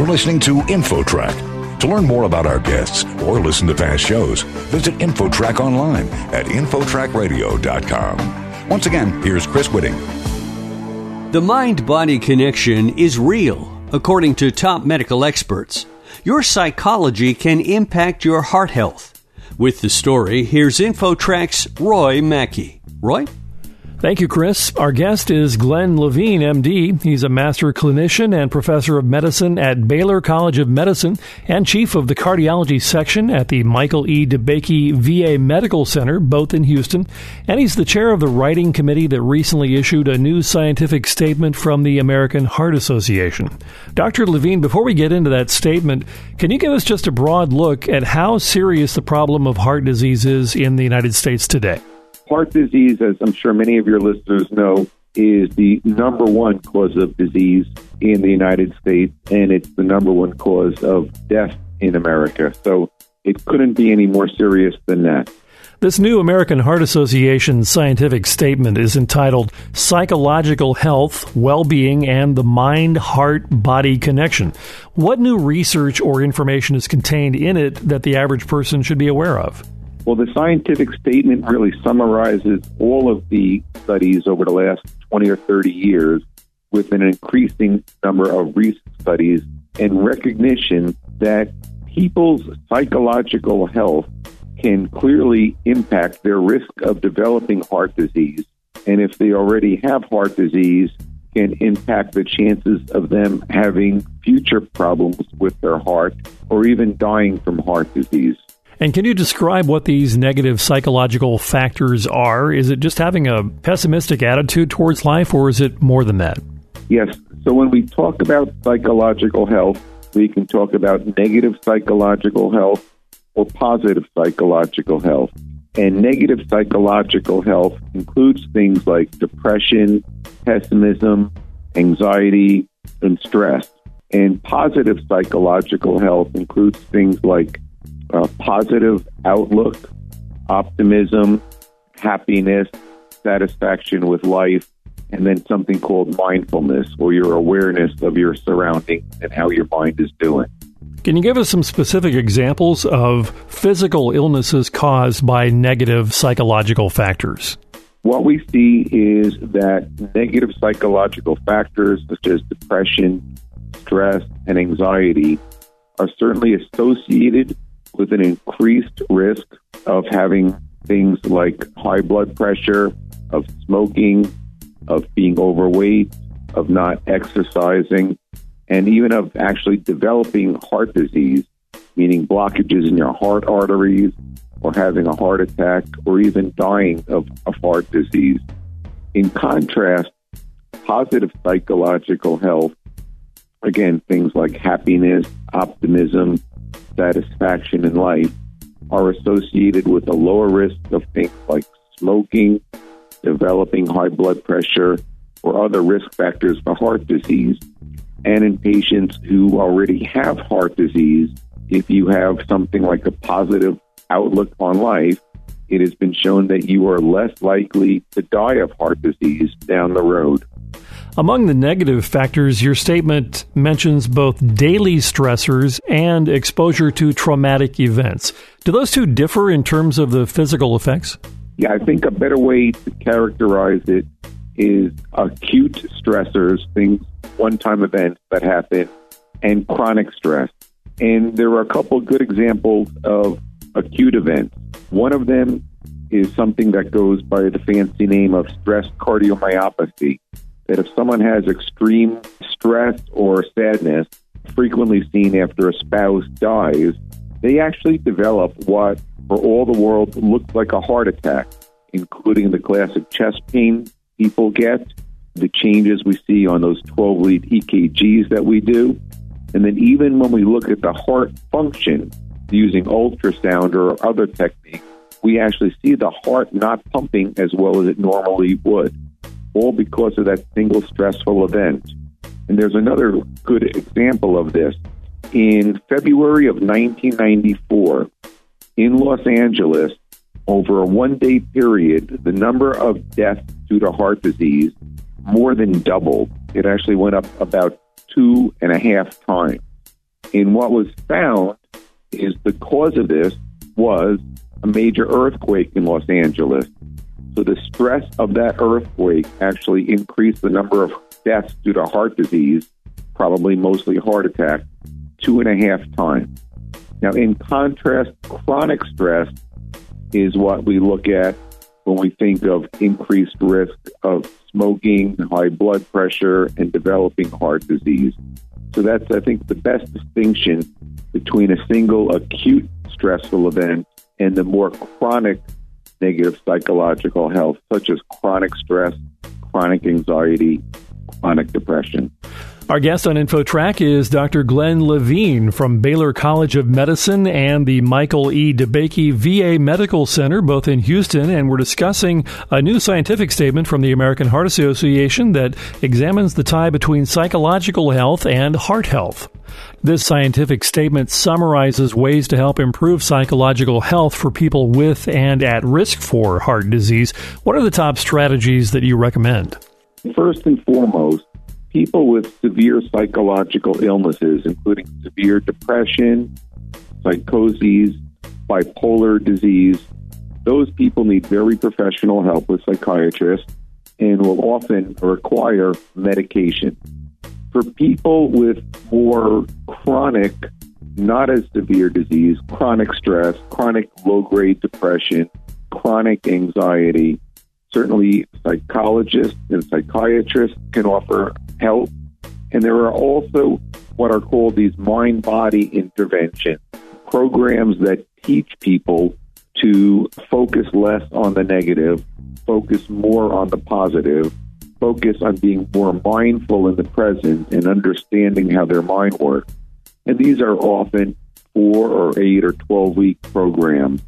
You're listening to InfoTrack. To learn more about our guests or listen to past shows, visit InfoTrack online at InfoTrackRadio.com. Once again, here's Chris Whitting. The mind body connection is real, according to top medical experts. Your psychology can impact your heart health. With the story, here's InfoTrack's Roy Mackey. Roy? Thank you, Chris. Our guest is Glenn Levine, MD. He's a master clinician and professor of medicine at Baylor College of Medicine and chief of the cardiology section at the Michael E. DeBakey VA Medical Center, both in Houston. And he's the chair of the writing committee that recently issued a new scientific statement from the American Heart Association. Dr. Levine, before we get into that statement, can you give us just a broad look at how serious the problem of heart disease is in the United States today? Heart disease, as I'm sure many of your listeners know, is the number one cause of disease in the United States, and it's the number one cause of death in America. So it couldn't be any more serious than that. This new American Heart Association scientific statement is entitled Psychological Health, Well-Being, and the Mind-Heart-Body Connection. What new research or information is contained in it that the average person should be aware of? Well, the scientific statement really summarizes all of the studies over the last 20 or 30 years with an increasing number of recent studies and recognition that people's psychological health can clearly impact their risk of developing heart disease. And if they already have heart disease, can impact the chances of them having future problems with their heart or even dying from heart disease. And can you describe what these negative psychological factors are? Is it just having a pessimistic attitude towards life, or is it more than that? Yes. So when we talk about psychological health, we can talk about negative psychological health or positive psychological health. And negative psychological health includes things like depression, pessimism, anxiety, and stress. And positive psychological health includes things like uh, positive outlook, optimism, happiness, satisfaction with life, and then something called mindfulness, or your awareness of your surroundings and how your mind is doing. Can you give us some specific examples of physical illnesses caused by negative psychological factors? What we see is that negative psychological factors such as depression, stress, and anxiety are certainly associated with an increased risk of having things like high blood pressure, of smoking, of being overweight, of not exercising, and even of actually developing heart disease, meaning blockages in your heart arteries, or having a heart attack, or even dying of, of heart disease. In contrast, positive psychological health, again, things like happiness, optimism, satisfaction in life are associated with a lower risk of things like smoking, developing high blood pressure, or other risk factors for heart disease. And in patients who already have heart disease, if you have something like a positive outlook on life, it has been shown that you are less likely to die of heart disease down the road. Among the negative factors, your statement mentions both daily stressors and exposure to traumatic events. Do those two differ in terms of the physical effects? Yeah, I think a better way to characterize it is acute stressors, things, one time events that happen, and chronic stress. And there are a couple good examples of acute events. One of them is something that goes by the fancy name of stress cardiomyopathy that if someone has extreme stress or sadness, frequently seen after a spouse dies, they actually develop what, for all the world, looks like a heart attack, including the classic chest pain people get, the changes we see on those 12 lead EKGs that we do. And then, even when we look at the heart function using ultrasound or other techniques, we actually see the heart not pumping as well as it normally would all because of that single stressful event. And there's another good example of this. In February of 1994, in Los Angeles, over a one day period, the number of deaths due to heart disease more than doubled. It actually went up about two and a half times. And what was found is the cause of this was a major earthquake in Los Angeles. So the stress of that earthquake actually increased the number of deaths due to heart disease, probably mostly heart attack, two and a half times. Now, in contrast, chronic stress is what we look at when we think of increased risk of smoking, high blood pressure, and developing heart disease. So that's, I think, the best distinction between a single acute stressful event and the more chronic negative psychological health, such as chronic stress, chronic anxiety, chronic depression. Our guest on InfoTrack is Dr. Glenn Levine from Baylor College of Medicine and the Michael E. DeBakey VA Medical Center, both in Houston. And we're discussing a new scientific statement from the American Heart Association that examines the tie between psychological health and heart health. This scientific statement summarizes ways to help improve psychological health for people with and at risk for heart disease. What are the top strategies that you recommend? First and foremost, people with severe psychological illnesses, including severe depression, psychoses, bipolar disease, those people need very professional help with psychiatrists and will often require medication. For people with more chronic, not as severe disease, chronic stress, chronic low grade depression, chronic anxiety, certainly psychologists and psychiatrists can offer help. And there are also what are called these mind body interventions programs that teach people to focus less on the negative, focus more on the positive, focus on being more mindful in the present and understanding how their mind works. And these are often four or eight or 12 week programs.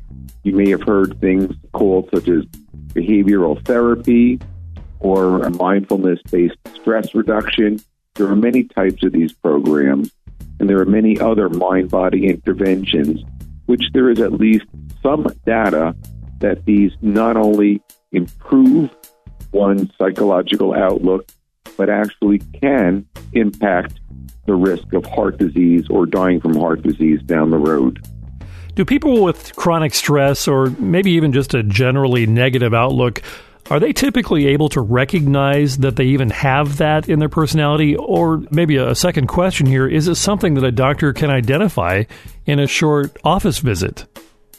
You may have heard things called such as behavioral therapy or mindfulness based stress reduction. There are many types of these programs, and there are many other mind body interventions, which there is at least some data that these not only improve one's psychological outlook, but actually can impact the risk of heart disease or dying from heart disease down the road. Do people with chronic stress or maybe even just a generally negative outlook are they typically able to recognize that they even have that in their personality? Or maybe a second question here is it something that a doctor can identify in a short office visit?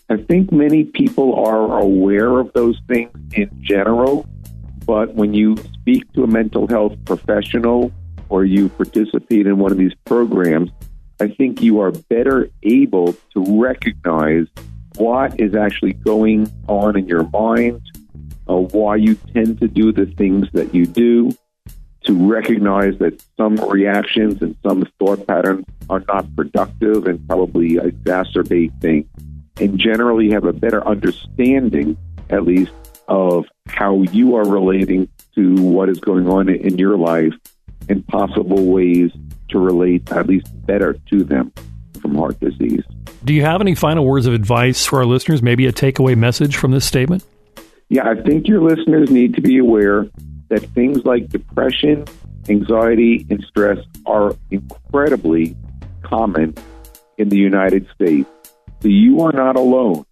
I think many people are aware of those things in general, but when you speak to a mental health professional or you participate in one of these programs, I think you are better able to recognize what is actually going on in your mind, uh, why you tend to do the things that you do, to recognize that some reactions and some thought patterns are not productive and probably exacerbate things, and generally have a better understanding, at least, of how you are relating to what is going on in your life and possible ways to relate at least better to them from heart disease. Do you have any final words of advice for our listeners? Maybe a takeaway message from this statement? Yeah, I think your listeners need to be aware that things like depression, anxiety, and stress are incredibly common in the United States. So you are not alone.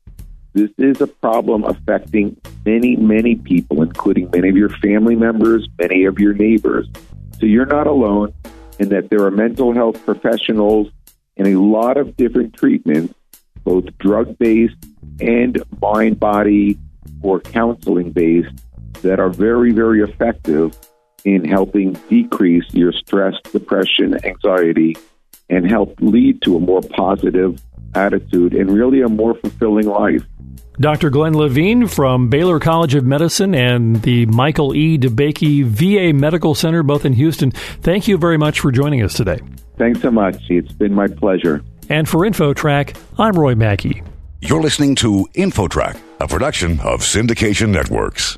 This is a problem affecting many, many people, including many of your family members, many of your neighbors. So you're not alone, and that there are mental health professionals and a lot of different treatments, both drug based and mind body or counseling based that are very, very effective in helping decrease your stress, depression, anxiety, and help lead to a more positive attitude and really a more fulfilling life. Dr. Glenn Levine from Baylor College of Medicine and the Michael E. DeBakey VA Medical Center, both in Houston, thank you very much for joining us today. Thanks so much. It's been my pleasure. And for InfoTrack, I'm Roy Mackey. You're listening to InfoTrack, a production of Syndication Networks.